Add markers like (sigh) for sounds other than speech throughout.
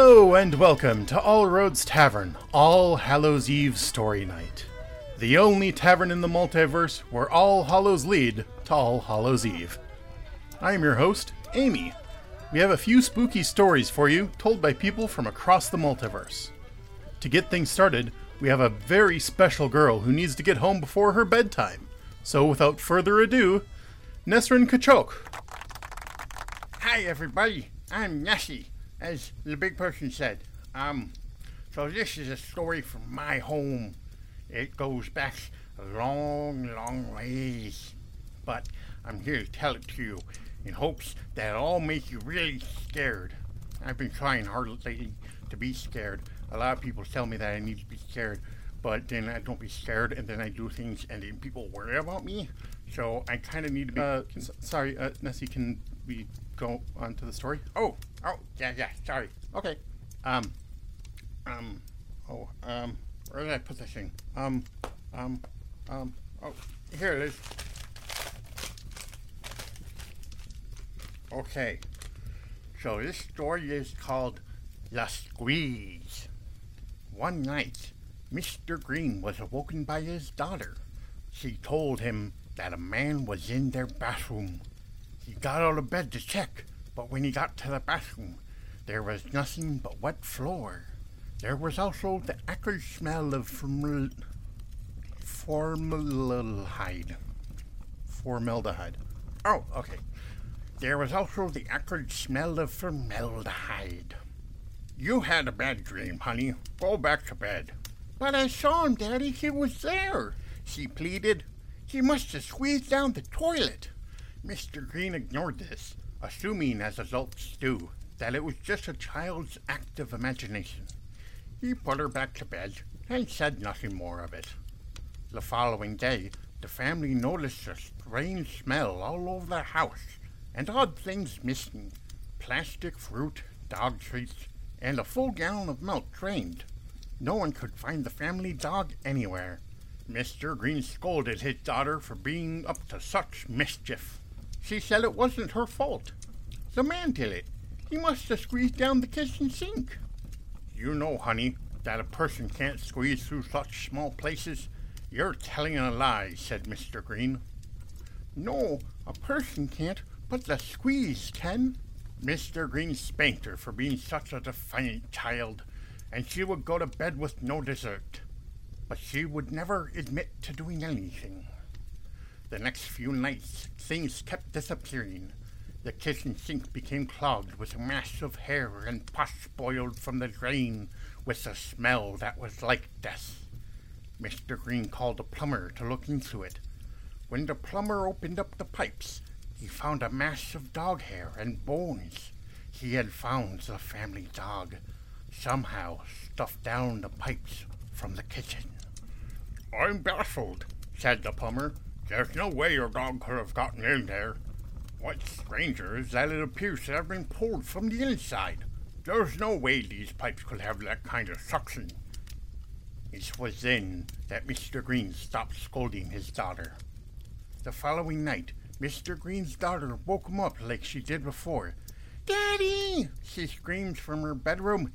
Hello and welcome to All Roads Tavern, All Hallows Eve Story Night. The only tavern in the multiverse where All Hallows lead to All Hallows Eve. I am your host, Amy. We have a few spooky stories for you told by people from across the multiverse. To get things started, we have a very special girl who needs to get home before her bedtime. So without further ado, Nesrin Kachok. Hi, everybody. I'm Nessie, as the big person said. Um, so this is a story from my home. It goes back a long, long ways. But I'm here to tell it to you in hopes that it'll make you really scared. I've been trying hard lately to be scared. A lot of people tell me that I need to be scared, but then I don't be scared, and then I do things, and then people worry about me. So I kind of need to be. Uh, sorry, uh, Nessie, can we go on to the story? Oh, oh, yeah, yeah. Sorry. Okay. Um, um, oh, um, where did I put this thing? Um, um, um. Oh, here it is. Okay. So this story is called La Squeeze. One night, Mr. Green was awoken by his daughter. She told him that a man was in their bathroom. He got out of bed to check, but when he got to the bathroom, there was nothing but wet floor. There was also the acrid smell of formal- formaldehyde. Formaldehyde. Oh, okay. There was also the acrid smell of formaldehyde. You had a bad dream, honey. Go back to bed. But I saw him, Daddy. He was there. She pleaded. He must have squeezed down the toilet. Mr. Green ignored this, assuming, as adults do, that it was just a child's act of imagination. He put her back to bed and said nothing more of it. The following day, the family noticed a strange smell all over the house and odd things missing plastic fruit, dog treats, and a full gallon of milk drained. No one could find the family dog anywhere. Mr. Green scolded his daughter for being up to such mischief. She said it wasn't her fault. The man did it. He must have squeezed down the kitchen sink. You know, honey, that a person can't squeeze through such small places. You're telling a lie, said Mr. Green. No, a person can't, but the squeeze can. Mr. Green spanked her for being such a defiant child, and she would go to bed with no dessert. But she would never admit to doing anything. The next few nights, things kept disappearing. The kitchen sink became clogged with a mass of hair and pus boiled from the drain with a smell that was like death. Mr. Green called a plumber to look into it. When the plumber opened up the pipes, he found a mass of dog hair and bones. He had found the family dog, somehow stuffed down the pipes from the kitchen. I'm baffled, said the plumber. There's no way your dog could have gotten in there. What's stranger is that it appears to have been pulled from the inside. There's no way these pipes could have that kind of suction. It was then that Mr. Green stopped scolding his daughter. The following night, Mr. Green's daughter woke him up like she did before. Daddy! She screamed from her bedroom.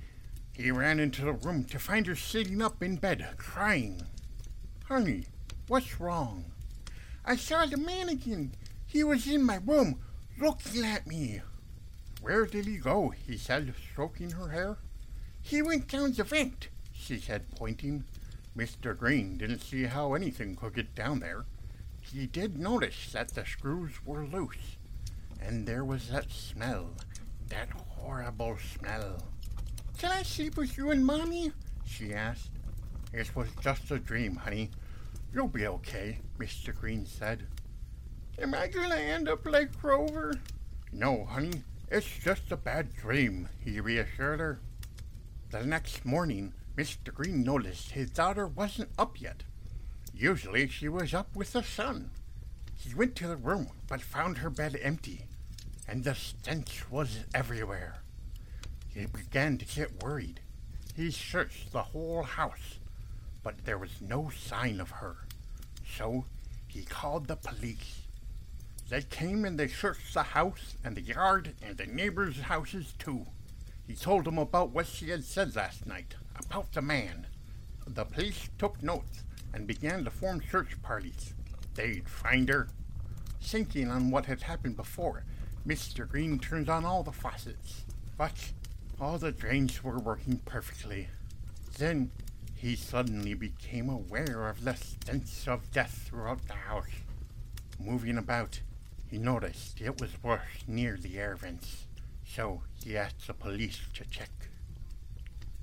He ran into the room to find her sitting up in bed, crying. Honey, what's wrong? I saw the mannequin. He was in my room, looking at me. Where did he go? he said, stroking her hair. He went down the vent, she said, pointing. Mr. Green didn't see how anything could get down there. He did notice that the screws were loose, and there was that smell, that horrible smell. Can I sleep with you and Mommy? she asked. It was just a dream, honey. You'll be okay, Mr. Green said. Am I gonna end up like Grover? No, honey. It's just a bad dream, he reassured her. The next morning, Mr. Green noticed his daughter wasn't up yet. Usually she was up with the sun. He went to the room, but found her bed empty, and the stench was everywhere. He began to get worried. He searched the whole house, but there was no sign of her. So he called the police. They came and they searched the house and the yard and the neighbors' houses too. He told them about what she had said last night, about the man. The police took notes and began to form search parties. They'd find her. Thinking on what had happened before, Mr. Green turned on all the faucets. But all the drains were working perfectly. Then he suddenly became aware of the stench of death throughout the house. Moving about, he noticed it was worse near the air vents, so he asked the police to check.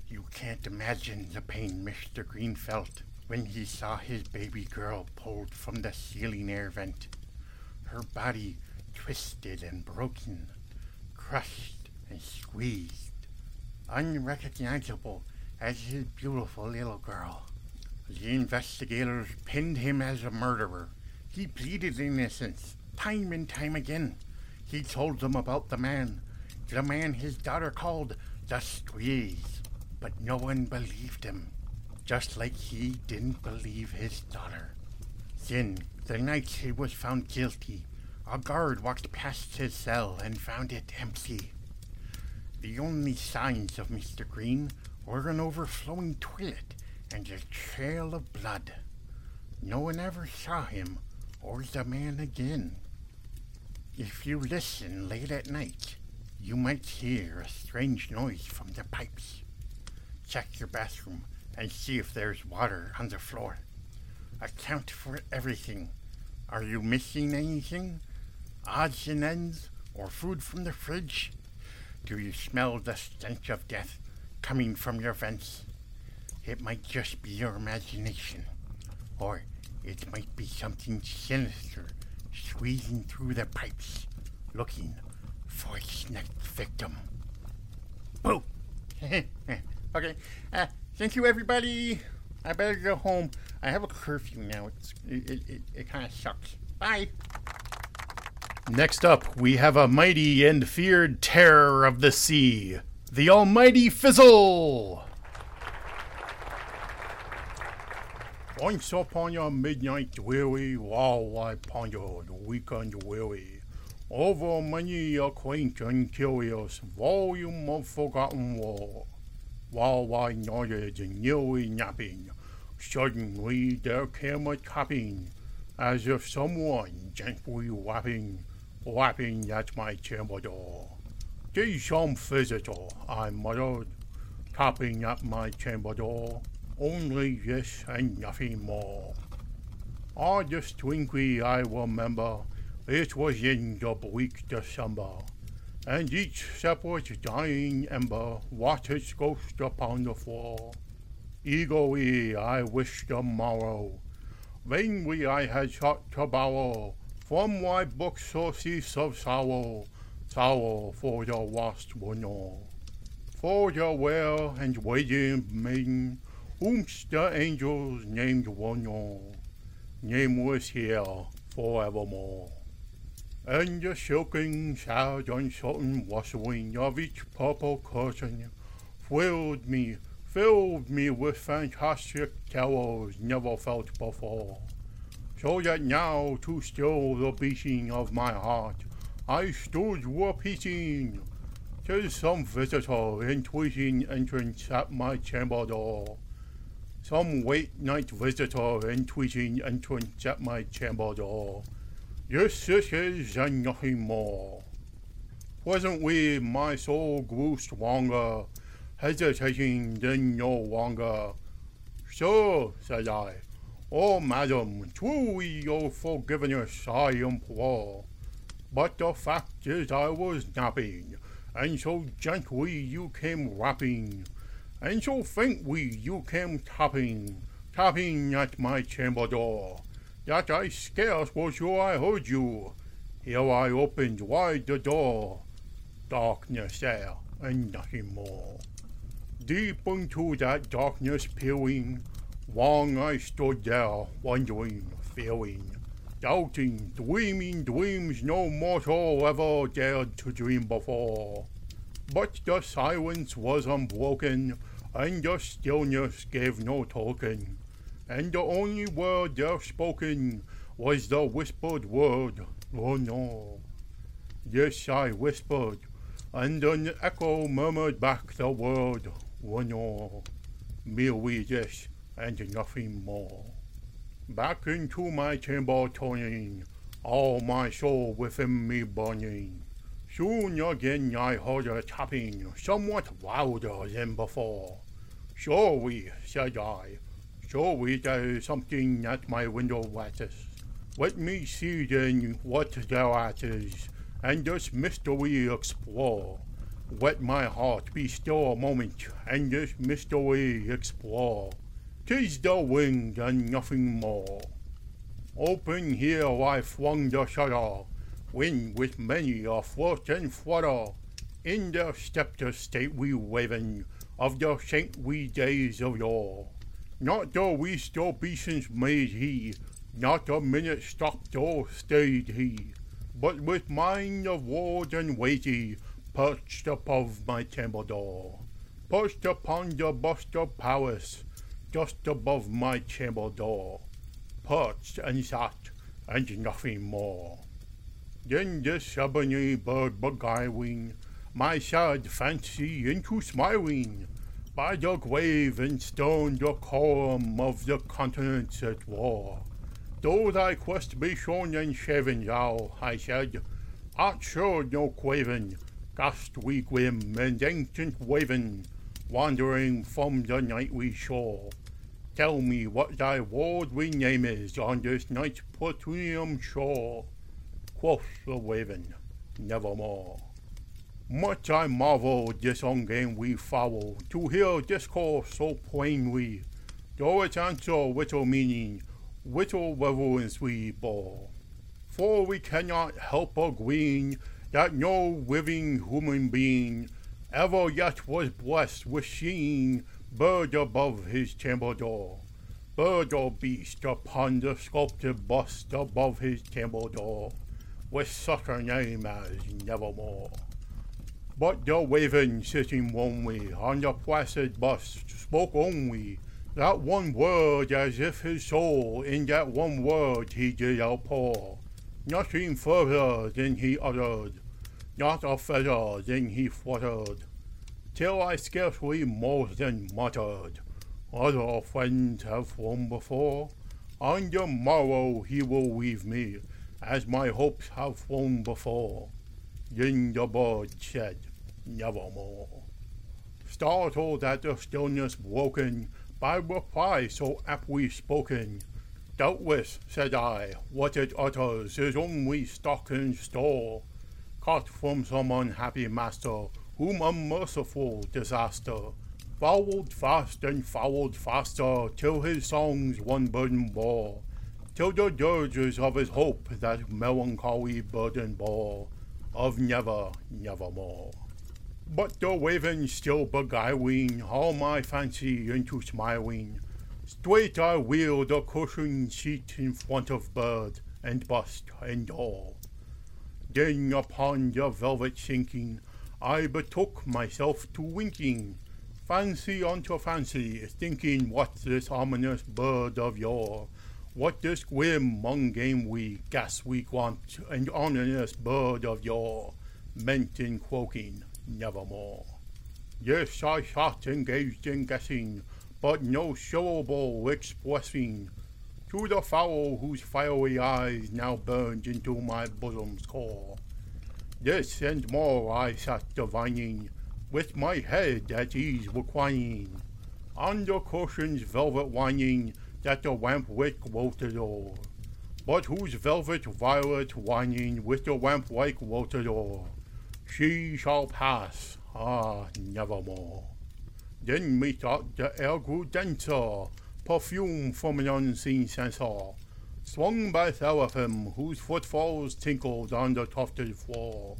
You can't imagine the pain Mr. Green felt when he saw his baby girl pulled from the ceiling air vent. Her body twisted and broken, crushed and squeezed, unrecognizable as his beautiful little girl. The investigators pinned him as a murderer. He pleaded innocence time and time again. He told them about the man, the man his daughter called the Squeeze, but no one believed him, just like he didn't believe his daughter. Then, the night he was found guilty, a guard walked past his cell and found it empty. The only signs of Mr. Green were an overflowing toilet and a trail of blood. No one ever saw him or the man again. If you listen late at night, you might hear a strange noise from the pipes. Check your bathroom and see if there's water on the floor. Account for everything. Are you missing anything? Odds and ends? Or food from the fridge? Do you smell the stench of death coming from your vents? It might just be your imagination. Or it might be something sinister squeezing through the pipes, looking for its next victim. Boo! (laughs) okay, uh, thank you, everybody. I better go home. I have a curfew now. It's, it it, it, it kind of sucks. Bye. Next up, we have a mighty and feared terror of the sea, the almighty Fizzle! Once upon a midnight weary, while I pondered weekend weary, over many a quaint and curious volume of forgotten war. While I nodded nearly napping, suddenly there came a tapping, as if someone gently rapping, rapping at my chamber door. "'Tis some visitor,' I muttered, tapping at my chamber door. Only this and nothing more. Ah, distinctly I remember it was in the bleak December, and each separate dying ember watched its ghost upon the floor. Eagerly I wished the morrow, vainly I had sought to borrow from my book sources of sorrow, sorrow for your lost one. For your well and waiting maiden whomst the angels named one nameless here forevermore. And the silken, sad, uncertain rustling of each purple curtain filled me, filled me with fantastic terrors never felt before. So that now, to still the beating of my heart, I stood repeating, till some visitor entreating entrance at my chamber door." Some late night visitor entreating entrance at my chamber door. Yes, this is and nothing more. Presently my soul grew stronger, hesitating then no longer. Sir, said I, oh madam, truly your forgiveness I implore. But the fact is I was napping, and so gently you came rapping. And so faintly you came tapping, tapping at my chamber door, that I scarce was sure I heard you. Here I opened wide the door, darkness there, and nothing more. Deep into that darkness peering, long I stood there, wondering, fearing, doubting, dreaming dreams no mortal ever dared to dream before. But the silence was unbroken, and the stillness gave no token, and the only word there spoken was the whispered word, oh no. Yes, I whispered, and an echo murmured back the word, oh, one all, mere we this, and nothing more. Back into my chamber turning, all my soul within me burning. Soon again I heard a tapping, somewhat louder than before. Surely, said I, surely there is something at my window lattice. Let me see then what thereat is, and this mystery explore. Let my heart be still a moment, and this mystery explore. 'Tis the wind and nothing more. Open here I flung the shutter, when with many a flirt and flutter, in there stepped the stately raven of the saintly days of yore. Not though the least obeisance made he, not a minute stopped or stayed he, but with mind of ward and weighty, perched above my chamber door, perched upon the bust of Pallas, just above my chamber door, perched and sat, and nothing more. Then this ebony bird beguiling my sad fancy into smiling by the grave and stone decorum of the continents at war. Though thy quest be shorn and shaven, thou, I said, art sure no quaven, ghastly grim and ancient waven, wandering from the nightly shore. Tell me what thy worldly name is on this night's plutonium shore. Quoth the raven, nevermore. Much I marveled this ungain we follow to hear discourse so plainly, though its answer little meaning, little reverence we bore. For we cannot help agreeing that no living human being ever yet was blessed with seeing bird above his chamber door, bird or beast upon the sculpted bust above his chamber door, with such a name as Nevermore. But the raven sitting warmly on the placid bust spoke only that one word as if his soul in that one word he did outpour. Nothing further than he uttered, not a feather than he fluttered, till I scarcely more than muttered. Other friends have flown before. On the morrow he will leave me, as my hopes have flown before. Then the bird said, Nevermore. Startled at the stillness broken by reply so aptly spoken, Doubtless, said I, what it utters is only stock and store, caught from some unhappy master whom unmerciful disaster followed fast and followed faster till his songs one burden bore, till the dirges of his hope that melancholy burden bore, of never, nevermore. But the raven still beguiling all my fancy into smiling, straight I wheel the cushioned seat in front of bird and bust and all. Then upon the velvet sinking, I betook myself to winking, fancy unto fancy, thinking what this ominous bird of yore, what this grim, ungainly, we want, and ominous bird of yore meant in croaking nevermore. Yes, I sat engaged in guessing, but no syllable expressing to the fowl whose fiery eyes now burned into my bosom's core. This and more I sat divining, with my head at ease reclining, on the cushion's velvet whining that the lamp wick wilted o'er, but whose velvet violet whining with the lamp like wilted o'er. She shall pass, ah, nevermore. Then methought the air grew denser, perfume from an unseen censer, swung by seraphim whose footfalls tinkled on the tufted floor.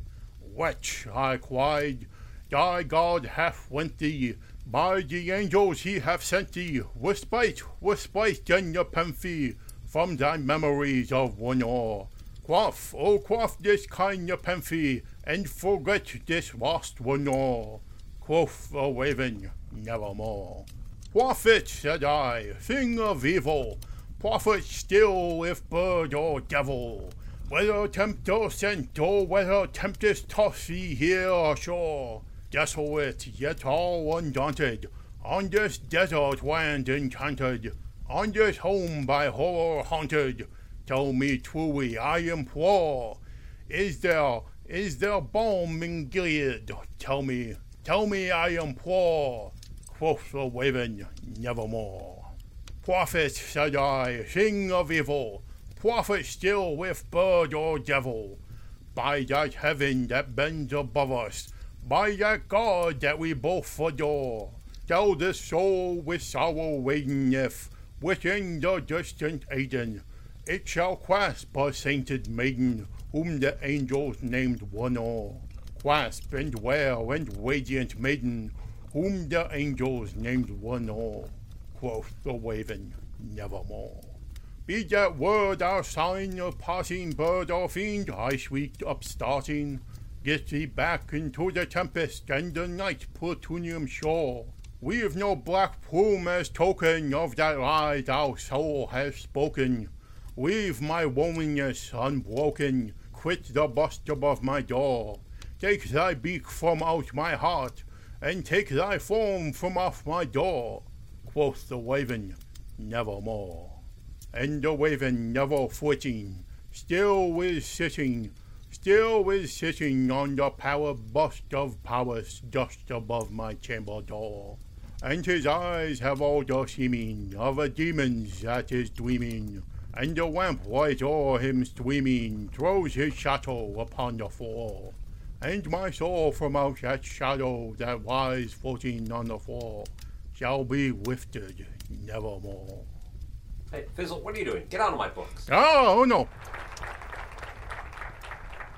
Wretch, I cried, thy God hath went thee, by the angels he hath sent thee, respite, respite, in your Nepenthe, from thy memories of hour. Quaff, oh quaff this kind Nepenthe, and forget this lost all. Quoth the raven, nevermore. Quaff it, said I, thing of evil, prophet still if bird or devil, Whether tempest sent, or whether tempest tossy here or shore, desolate yet all undaunted, on this desert land enchanted, on this home by horror haunted, tell me truly, I implore, is there, is there balm in Gilead? Tell me, tell me, I implore. Quoth the Raven, nevermore. Prophet, said I, sing of evil, prophet still with bird or devil. By that heaven that bends above us, by that God that we both adore, tell this soul with sorrow waiting if, within the distant Eden, it shall clasp a sainted maiden, whom the angels named one all. Clasp and wear and radiant maiden, whom the angels named one all. Quoth the Raven, nevermore. Be that word our sign of passing bird or fiend, I sweet upstarting. Get thee back into the tempest and the night plutonium shore. We've no black plume as token of that lie thou soul hast spoken. Leave my loneliness unbroken, quit the bust above my door. Take thy beak from out my heart, and take thy form from off my door. Quoth the Raven, nevermore. And the Raven never flitting, still is sitting, still is sitting on the power bust of powers just above my chamber door. And his eyes have all the seeming of a demon's that is dreaming, and the lamp lamplight o'er him streaming throws his shadow upon the floor. And my soul from out that shadow that lies floating on the floor shall be lifted nevermore. Hey, Fizzle, what are you doing? Get out of my books. Oh, no.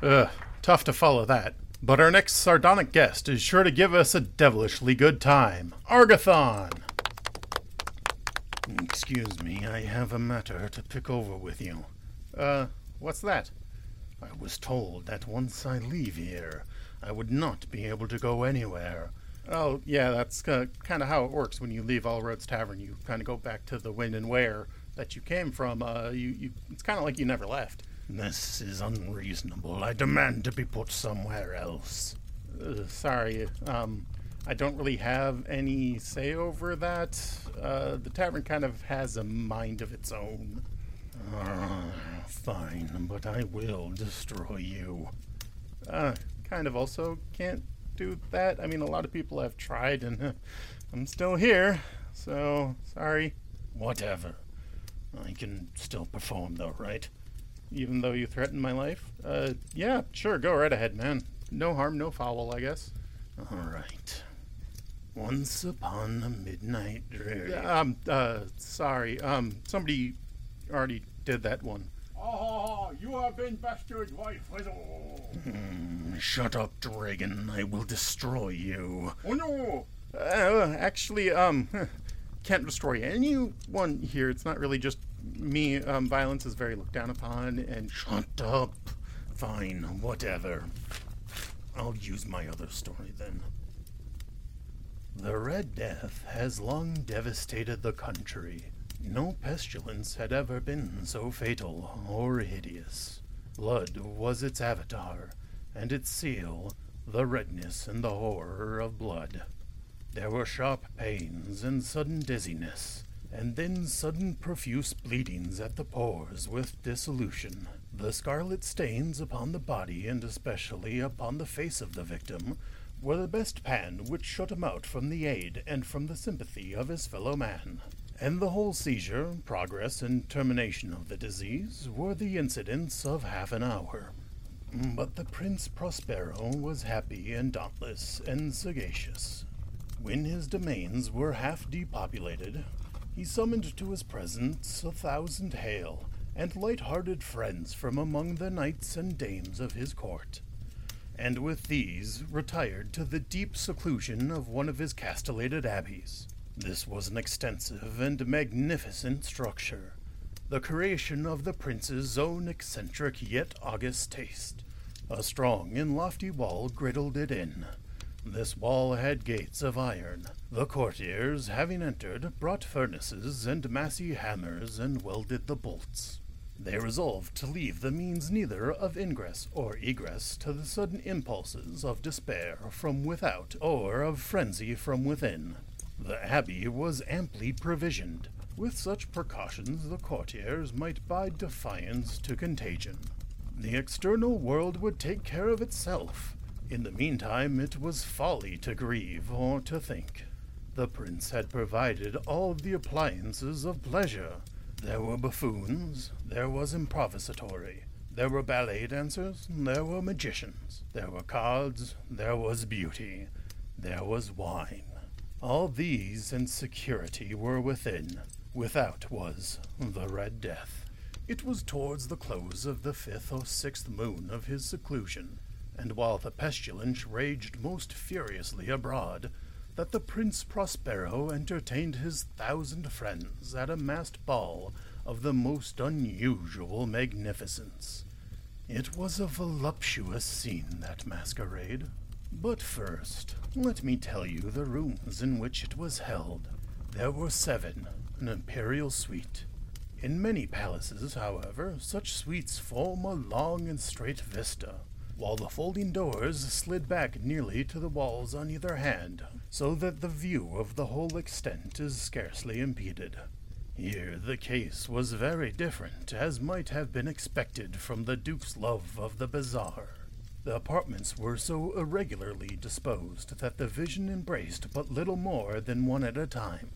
Ugh, tough to follow that. But our next sardonic guest is sure to give us a devilishly good time. Argathon! Excuse me, I have a matter to pick over with you. Uh, what's that? I was told that once I leave here, I would not be able to go anywhere. Oh, yeah, that's uh, kind of how it works when you leave All Roads Tavern. You kind of go back to the when and where that you came from. Uh, you, you, it's kind of like you never left. This is unreasonable. I demand to be put somewhere else. Uh, sorry, um, I don't really have any say over that. Uh, the tavern kind of has a mind of its own. Ah, fine, but I will destroy you. Uh, kind of also can't do that. I mean, a lot of people have tried, and uh, I'm still here, so sorry. Whatever. I can still perform, though, right? Even though you threatened my life? Uh, yeah, sure, go right ahead, man. No harm, no foul, I guess. All right. Once upon a midnight dreary. Um, uh, sorry. Um, somebody already did that one. Oh, you have been bested, my fizzle. Hmm, shut up, dragon. I will destroy you. Oh no! Uh, actually, um, can't destroy anyone here. It's not really just me. Um, violence is very looked down upon, and shut up. Fine, whatever. I'll use my other story then. The Red Death has long devastated the country. No pestilence had ever been so fatal or hideous. Blood was its avatar, and its seal, the redness and the horror of blood. There were sharp pains and sudden dizziness, and then sudden profuse bleedings at the pores with dissolution. The scarlet stains upon the body, and especially upon the face of the victim, were the best pan which shut him out from the aid and from the sympathy of his fellow man. And the whole seizure, progress, and termination of the disease were the incidents of half an hour. But the Prince Prospero was happy and dauntless and sagacious. When his domains were half depopulated, he summoned to his presence a thousand hale and light-hearted friends from among the knights and dames of his court, and with these retired to the deep seclusion of one of his castellated abbeys. This was an extensive and magnificent structure, the creation of the prince's own eccentric yet august taste. A strong and lofty wall griddled it in. This wall had gates of iron. The courtiers, having entered, brought furnaces and massy hammers and welded the bolts. They resolved to leave the means neither of ingress or egress to the sudden impulses of despair from without or of frenzy from within. The abbey was amply provisioned. With such precautions, the courtiers might bide defiance to contagion. The external world would take care of itself. In the meantime, it was folly to grieve or to think. The prince had provided all the appliances of pleasure. There were buffoons, there was improvisatory, there were ballet dancers, there were magicians, there were cards, there was beauty, there was wine. All these and security were within. Without was the Red Death. It was towards the close of the fifth or sixth moon of his seclusion, and while the pestilence raged most furiously abroad, that the Prince Prospero entertained his thousand friends at a masked ball of the most unusual magnificence. It was a voluptuous scene, that masquerade. But first, let me tell you the rooms in which it was held. There were seven, an imperial suite. In many palaces, however, such suites form a long and straight vista, while the folding doors slid back nearly to the walls on either hand, so that the view of the whole extent is scarcely impeded. Here the case was very different, as might have been expected from the Duke's love of the bizarre. The apartments were so irregularly disposed that the vision embraced but little more than one at a time.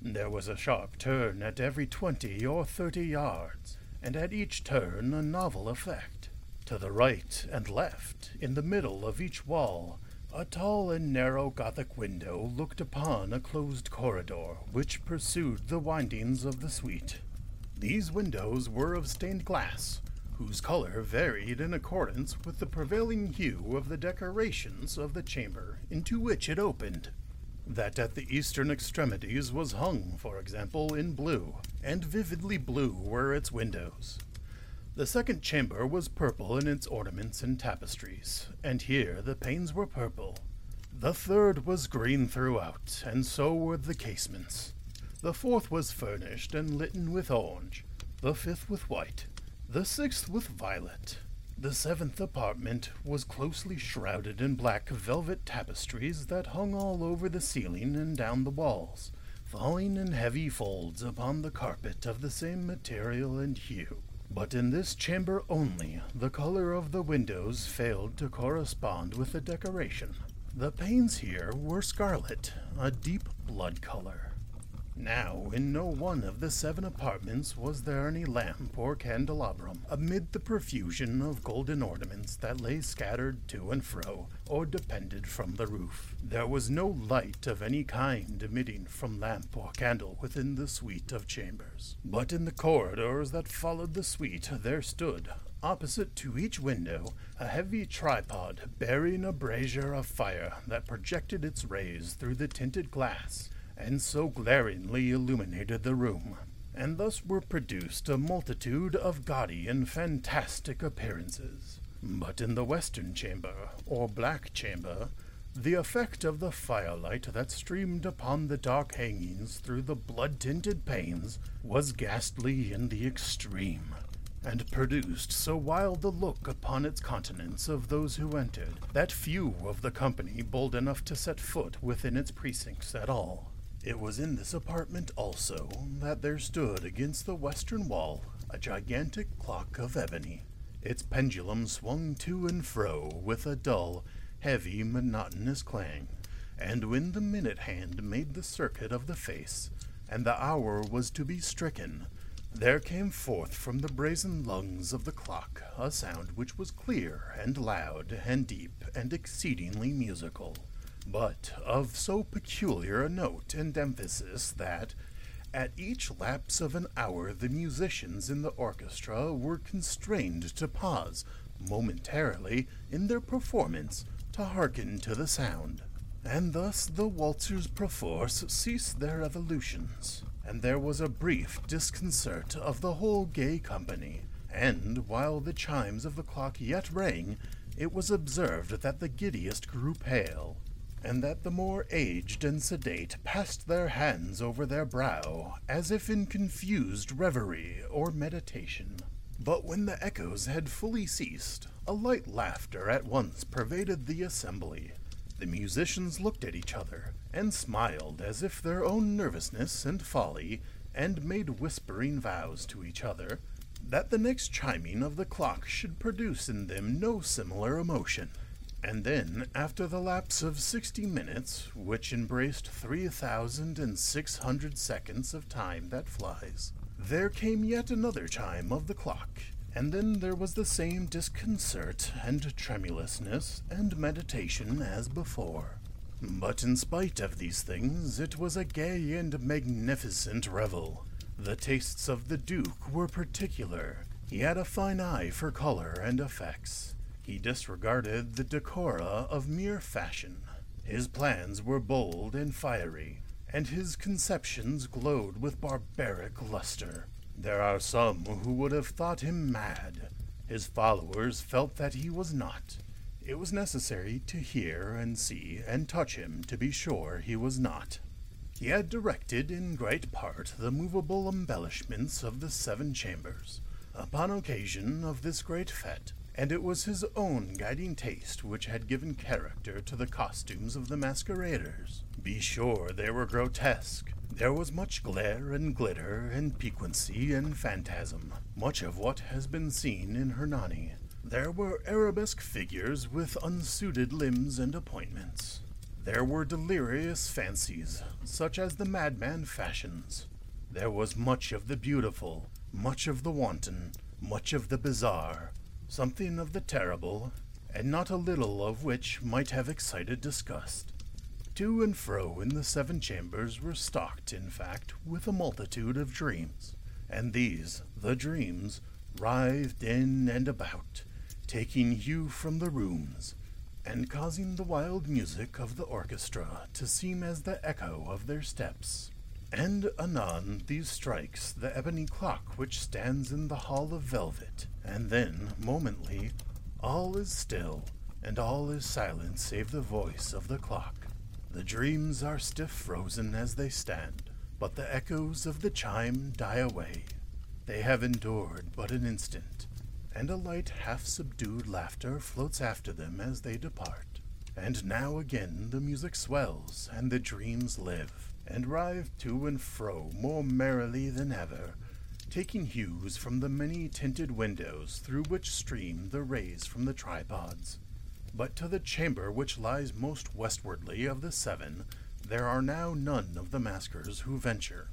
There was a sharp turn at every twenty or thirty yards, and at each turn a novel effect. To the right and left, in the middle of each wall, a tall and narrow Gothic window looked upon a closed corridor which pursued the windings of the suite. These windows were of stained glass, whose color varied in accordance with the prevailing hue of the decorations of the chamber into which it opened. That at the eastern extremities was hung, for example, in blue, and vividly blue were its windows. The second chamber was purple in its ornaments and tapestries, and here the panes were purple. The third was green throughout, and so were the casements. The fourth was furnished and litten with orange, the fifth with white, the sixth with violet, the seventh apartment was closely shrouded in black velvet tapestries that hung all over the ceiling and down the walls, falling in heavy folds upon the carpet of the same material and hue. But in this chamber only, the color of the windows failed to correspond with the decoration. The panes here were scarlet, a deep blood color. Now, in no one of the seven apartments was there any lamp or candelabrum, amid the profusion of golden ornaments that lay scattered to and fro, or depended from the roof. There was no light of any kind emitting from lamp or candle within the suite of chambers. But in the corridors that followed the suite there stood, opposite to each window, a heavy tripod bearing a brazier of fire that projected its rays through the tinted glass and so glaringly illuminated the room, and thus were produced a multitude of gaudy and fantastic appearances. But in the western chamber, or black chamber, the effect of the firelight that streamed upon the dark hangings through the blood tinted panes was ghastly in the extreme, and produced so wild a look upon its countenance of those who entered, that few of the company bold enough to set foot within its precincts at all. It was in this apartment also that there stood against the western wall a gigantic clock of ebony. Its pendulum swung to and fro with a dull, heavy, monotonous clang, and when the minute hand made the circuit of the face, and the hour was to be stricken, there came forth from the brazen lungs of the clock a sound which was clear and loud and deep and exceedingly musical but of so peculiar a note and emphasis that, at each lapse of an hour, the musicians in the orchestra were constrained to pause momentarily in their performance to hearken to the sound. And thus the waltzers perforce ceased their evolutions, and there was a brief disconcert of the whole gay company. And while the chimes of the clock yet rang, it was observed that the giddiest grew pale, and that the more aged and sedate passed their hands over their brow, as if in confused reverie or meditation. But when the echoes had fully ceased, a light laughter at once pervaded the assembly. The musicians looked at each other and smiled as if their own nervousness and folly, and made whispering vows to each other that the next chiming of the clock should produce in them no similar emotion. And then, after the lapse of sixty minutes, which embraced three thousand and six hundred seconds of time that flies, there came yet another chime of the clock, and then there was the same disconcert and tremulousness and meditation as before. But in spite of these things, it was a gay and magnificent revel. The tastes of the Duke were particular. He had a fine eye for color and effects. He disregarded the decora of mere fashion. His plans were bold and fiery, and his conceptions glowed with barbaric luster. There are some who would have thought him mad. His followers felt that he was not. It was necessary to hear and see and touch him to be sure he was not. He had directed in great part the movable embellishments of the seven chambers upon occasion of this great fete, and it was his own guiding taste which had given character to the costumes of the masqueraders. Be sure they were grotesque. There was much glare and glitter and piquancy and phantasm, much of what has been seen in Hernani. There were arabesque figures with unsuited limbs and appointments. There were delirious fancies, such as the madman fashions. There was much of the beautiful, much of the wanton, much of the bizarre, something of the terrible, and not a little of which might have excited disgust. To and fro in the seven chambers were stocked, in fact, with a multitude of dreams, and these, the dreams, writhed in and about, taking hue from the rooms, and causing the wild music of the orchestra to seem as the echo of their steps. And anon these strikes the ebony clock which stands in the hall of velvet, and then, momently, all is still, and all is silent save the voice of the clock. The dreams are stiff frozen as they stand, but the echoes of the chime die away. They have endured but an instant, and a light half subdued laughter floats after them as they depart. And now again the music swells, and the dreams live and writhe to and fro more merrily than ever, taking hues from the many tinted windows through which stream the rays from the tripods. But to the chamber which lies most westwardly of the seven, there are now none of the maskers who venture,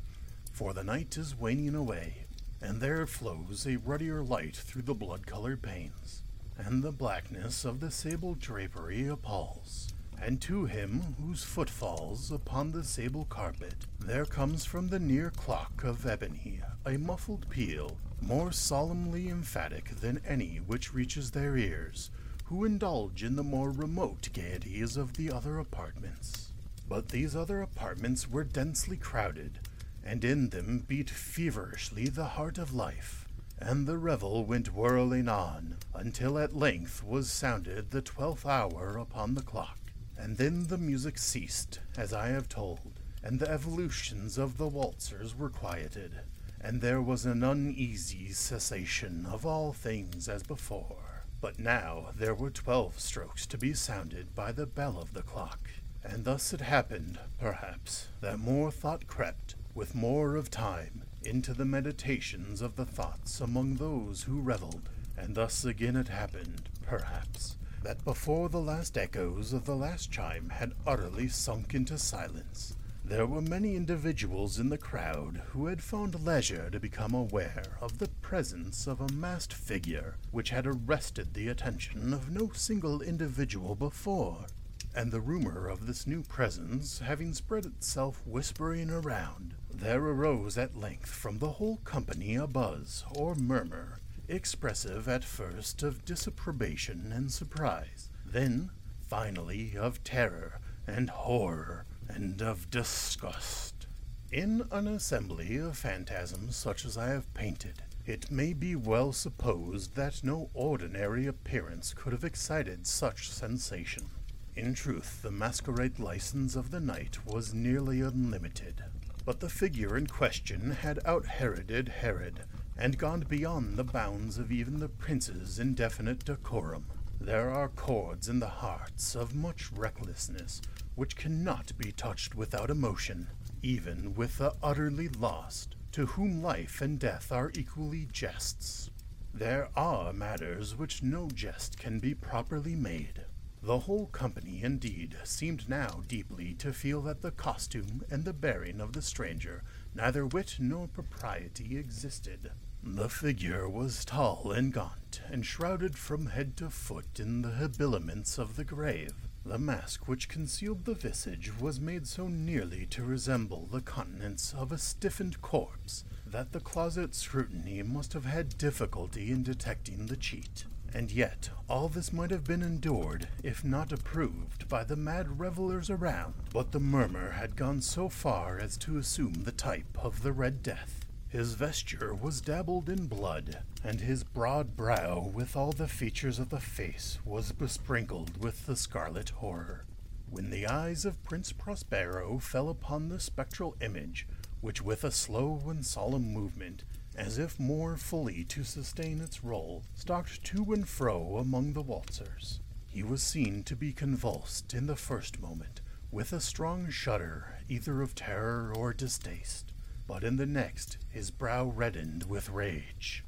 for the night is waning away, and there flows a ruddier light through the blood colored panes, and the blackness of the sable drapery appalls and to him whose foot falls upon the sable carpet, there comes from the near clock of ebony a muffled peal, more solemnly emphatic than any which reaches their ears, who indulge in the more remote gaieties of the other apartments. But these other apartments were densely crowded, and in them beat feverishly the heart of life, and the revel went whirling on, until at length was sounded the twelfth hour upon the clock. And then the music ceased, as I have told, and the evolutions of the waltzers were quieted, and there was an uneasy cessation of all things as before. But now there were twelve strokes to be sounded by the bell of the clock, and thus it happened, perhaps, that more thought crept, with more of time, into the meditations of the thoughts among those who revelled, and thus again it happened, perhaps, that before the last echoes of the last chime had utterly sunk into silence, there were many individuals in the crowd who had found leisure to become aware of the presence of a masked figure which had arrested the attention of no single individual before. And the rumor of this new presence having spread itself whispering around, there arose at length from the whole company a buzz or murmur expressive at first of disapprobation and surprise, then, finally, of terror and horror and of disgust. In an assembly of phantasms such as I have painted, it may be well supposed that no ordinary appearance could have excited such sensation. In truth, the masquerade license of the night was nearly unlimited. But the figure in question had out Heroded Herod, and gone beyond the bounds of even the prince's indefinite decorum. There are chords in the hearts of much recklessness which cannot be touched without emotion, even with the utterly lost, to whom life and death are equally jests. There are matters which no jest can be properly made. The whole company, indeed, seemed now deeply to feel that the costume and the bearing of the stranger neither wit nor propriety existed. The figure was tall and gaunt, and shrouded from head to foot in the habiliments of the grave. The mask which concealed the visage was made so nearly to resemble the countenance of a stiffened corpse that the closet scrutiny must have had difficulty in detecting the cheat. And yet, all this might have been endured, if not approved, by the mad revelers around. But the murmur had gone so far as to assume the type of the Red Death. His vesture was dabbled in blood, and his broad brow, with all the features of the face, was besprinkled with the scarlet horror. When the eyes of Prince Prospero fell upon the spectral image, which with a slow and solemn movement as if more fully to sustain its role, stalked to and fro among the waltzers. He was seen to be convulsed in the first moment with a strong shudder, either of terror or distaste, but in the next his brow reddened with rage.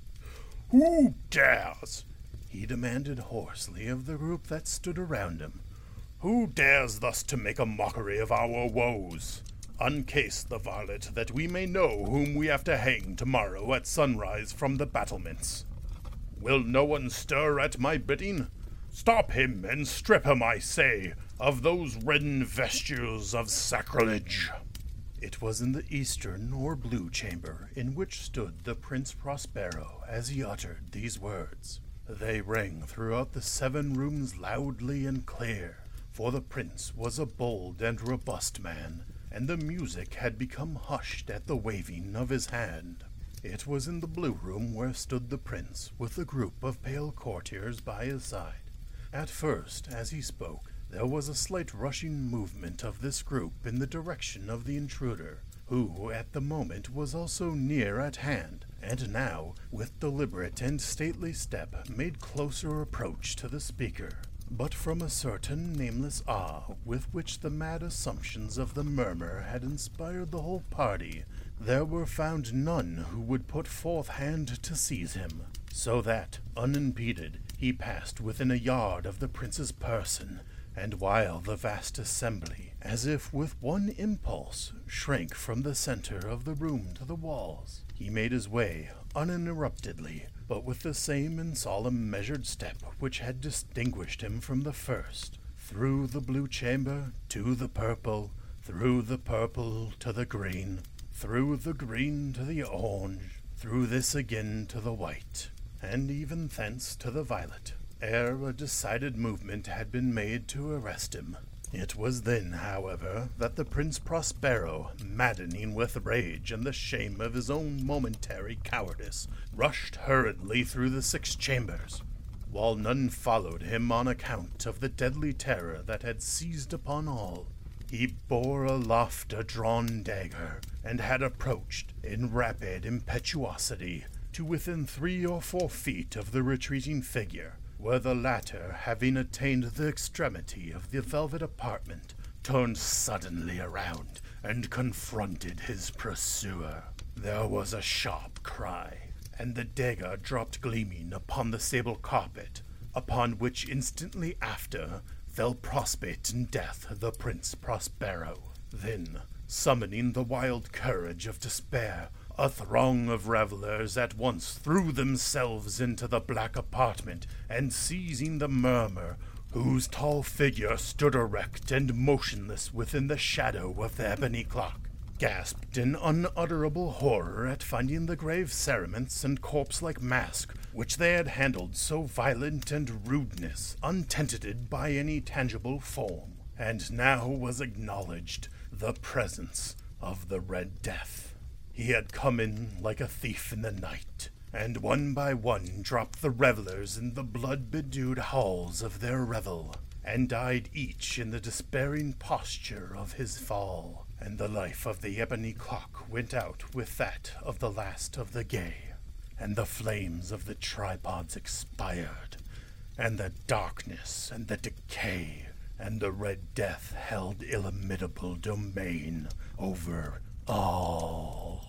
Who dares? he demanded hoarsely of the group that stood around him. Who dares thus to make a mockery of our woes? Uncase the varlet, that we may know whom we have to hang tomorrow at sunrise from the battlements. Will no one stir at my bidding? Stop him and strip him, I say, of those redden vestures of sacrilege. It was in the eastern or blue chamber in which stood the Prince Prospero as he uttered these words. They rang throughout the seven rooms loudly and clear, for the prince was a bold and robust man, and the music had become hushed at the waving of his hand. It was in the blue room where stood the prince, with a group of pale courtiers by his side. At first, as he spoke, there was a slight rushing movement of this group in the direction of the intruder, who at the moment was also near at hand, and now, with deliberate and stately step, made closer approach to the speaker. But from a certain nameless awe with which the mad assumptions of the murmur had inspired the whole party, there were found none who would put forth hand to seize him, so that, unimpeded, he passed within a yard of the prince's person, and while the vast assembly, as if with one impulse, shrank from the center of the room to the walls, he made his way uninterruptedly but with the same and solemn measured step which had distinguished him from the first, through the blue chamber to the purple, through the purple to the green, through the green to the orange, through this again to the white, and even thence to the violet, ere a decided movement had been made to arrest him. It was then, however, that the Prince Prospero, maddening with rage and the shame of his own momentary cowardice, rushed hurriedly through the six chambers, while none followed him on account of the deadly terror that had seized upon all. He bore aloft a drawn dagger, and had approached, in rapid impetuosity, to within three or four feet of the retreating figure, where the latter, having attained the extremity of the velvet apartment, turned suddenly around and confronted his pursuer. There was a sharp cry, and the dagger dropped gleaming upon the sable carpet, upon which instantly after fell prostrate in death the Prince Prospero. Then, summoning the wild courage of despair, a throng of revelers at once threw themselves into the black apartment, and seizing the murmur, whose tall figure stood erect and motionless within the shadow of the ebony clock, gasped in unutterable horror at finding the grave cerements and corpse-like mask which they had handled so violent and rudeness, untenanted by any tangible form, and now was acknowledged the presence of the Red Death. He had come in like a thief in the night, and one by one dropped the revelers in the blood bedewed halls of their revel, and died each in the despairing posture of his fall, and the life of the ebony clock went out with that of the last of the gay. and the flames of the tripods expired, and the darkness and the decay and the Red Death held illimitable domain over all.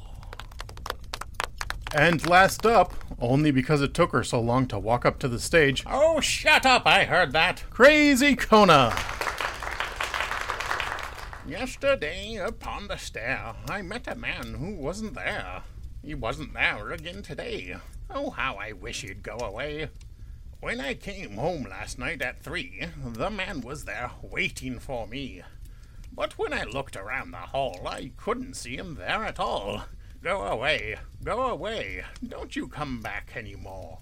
And last up, only because it took her so long to walk up to the stage, Oh, shut up! I heard that. Crazy Kona! Yesterday, upon the stair, I met a man who wasn't there. He wasn't there again today. Oh, how I wish he'd go away. When I came home last night at three, the man was there waiting for me. But when I looked around the hall, I couldn't see him there at all. Go away, go away. Don't you come back any more.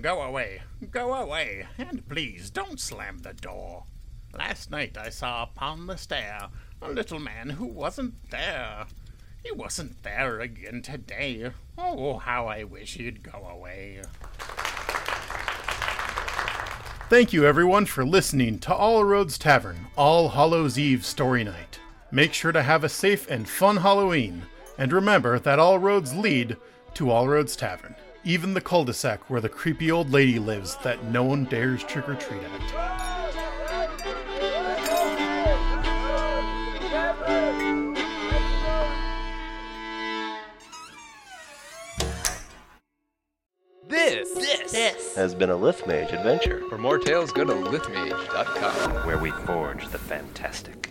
Go away, go away, and please don't slam the door. Last night I saw upon the stair a little man who wasn't there. He wasn't there again today. Oh, how I wish he'd go away. Thank you everyone for listening to All Roads Tavern, All Hallows Eve Story Night. Make sure to have a safe and fun Halloween, and remember that all roads lead to All Roads Tavern, even the cul-de-sac where the creepy old lady lives that no one dares trick or treat at. This, this, This has been a Lithmage adventure. For more tales, go to lithmage.com. where we forge the fantastic.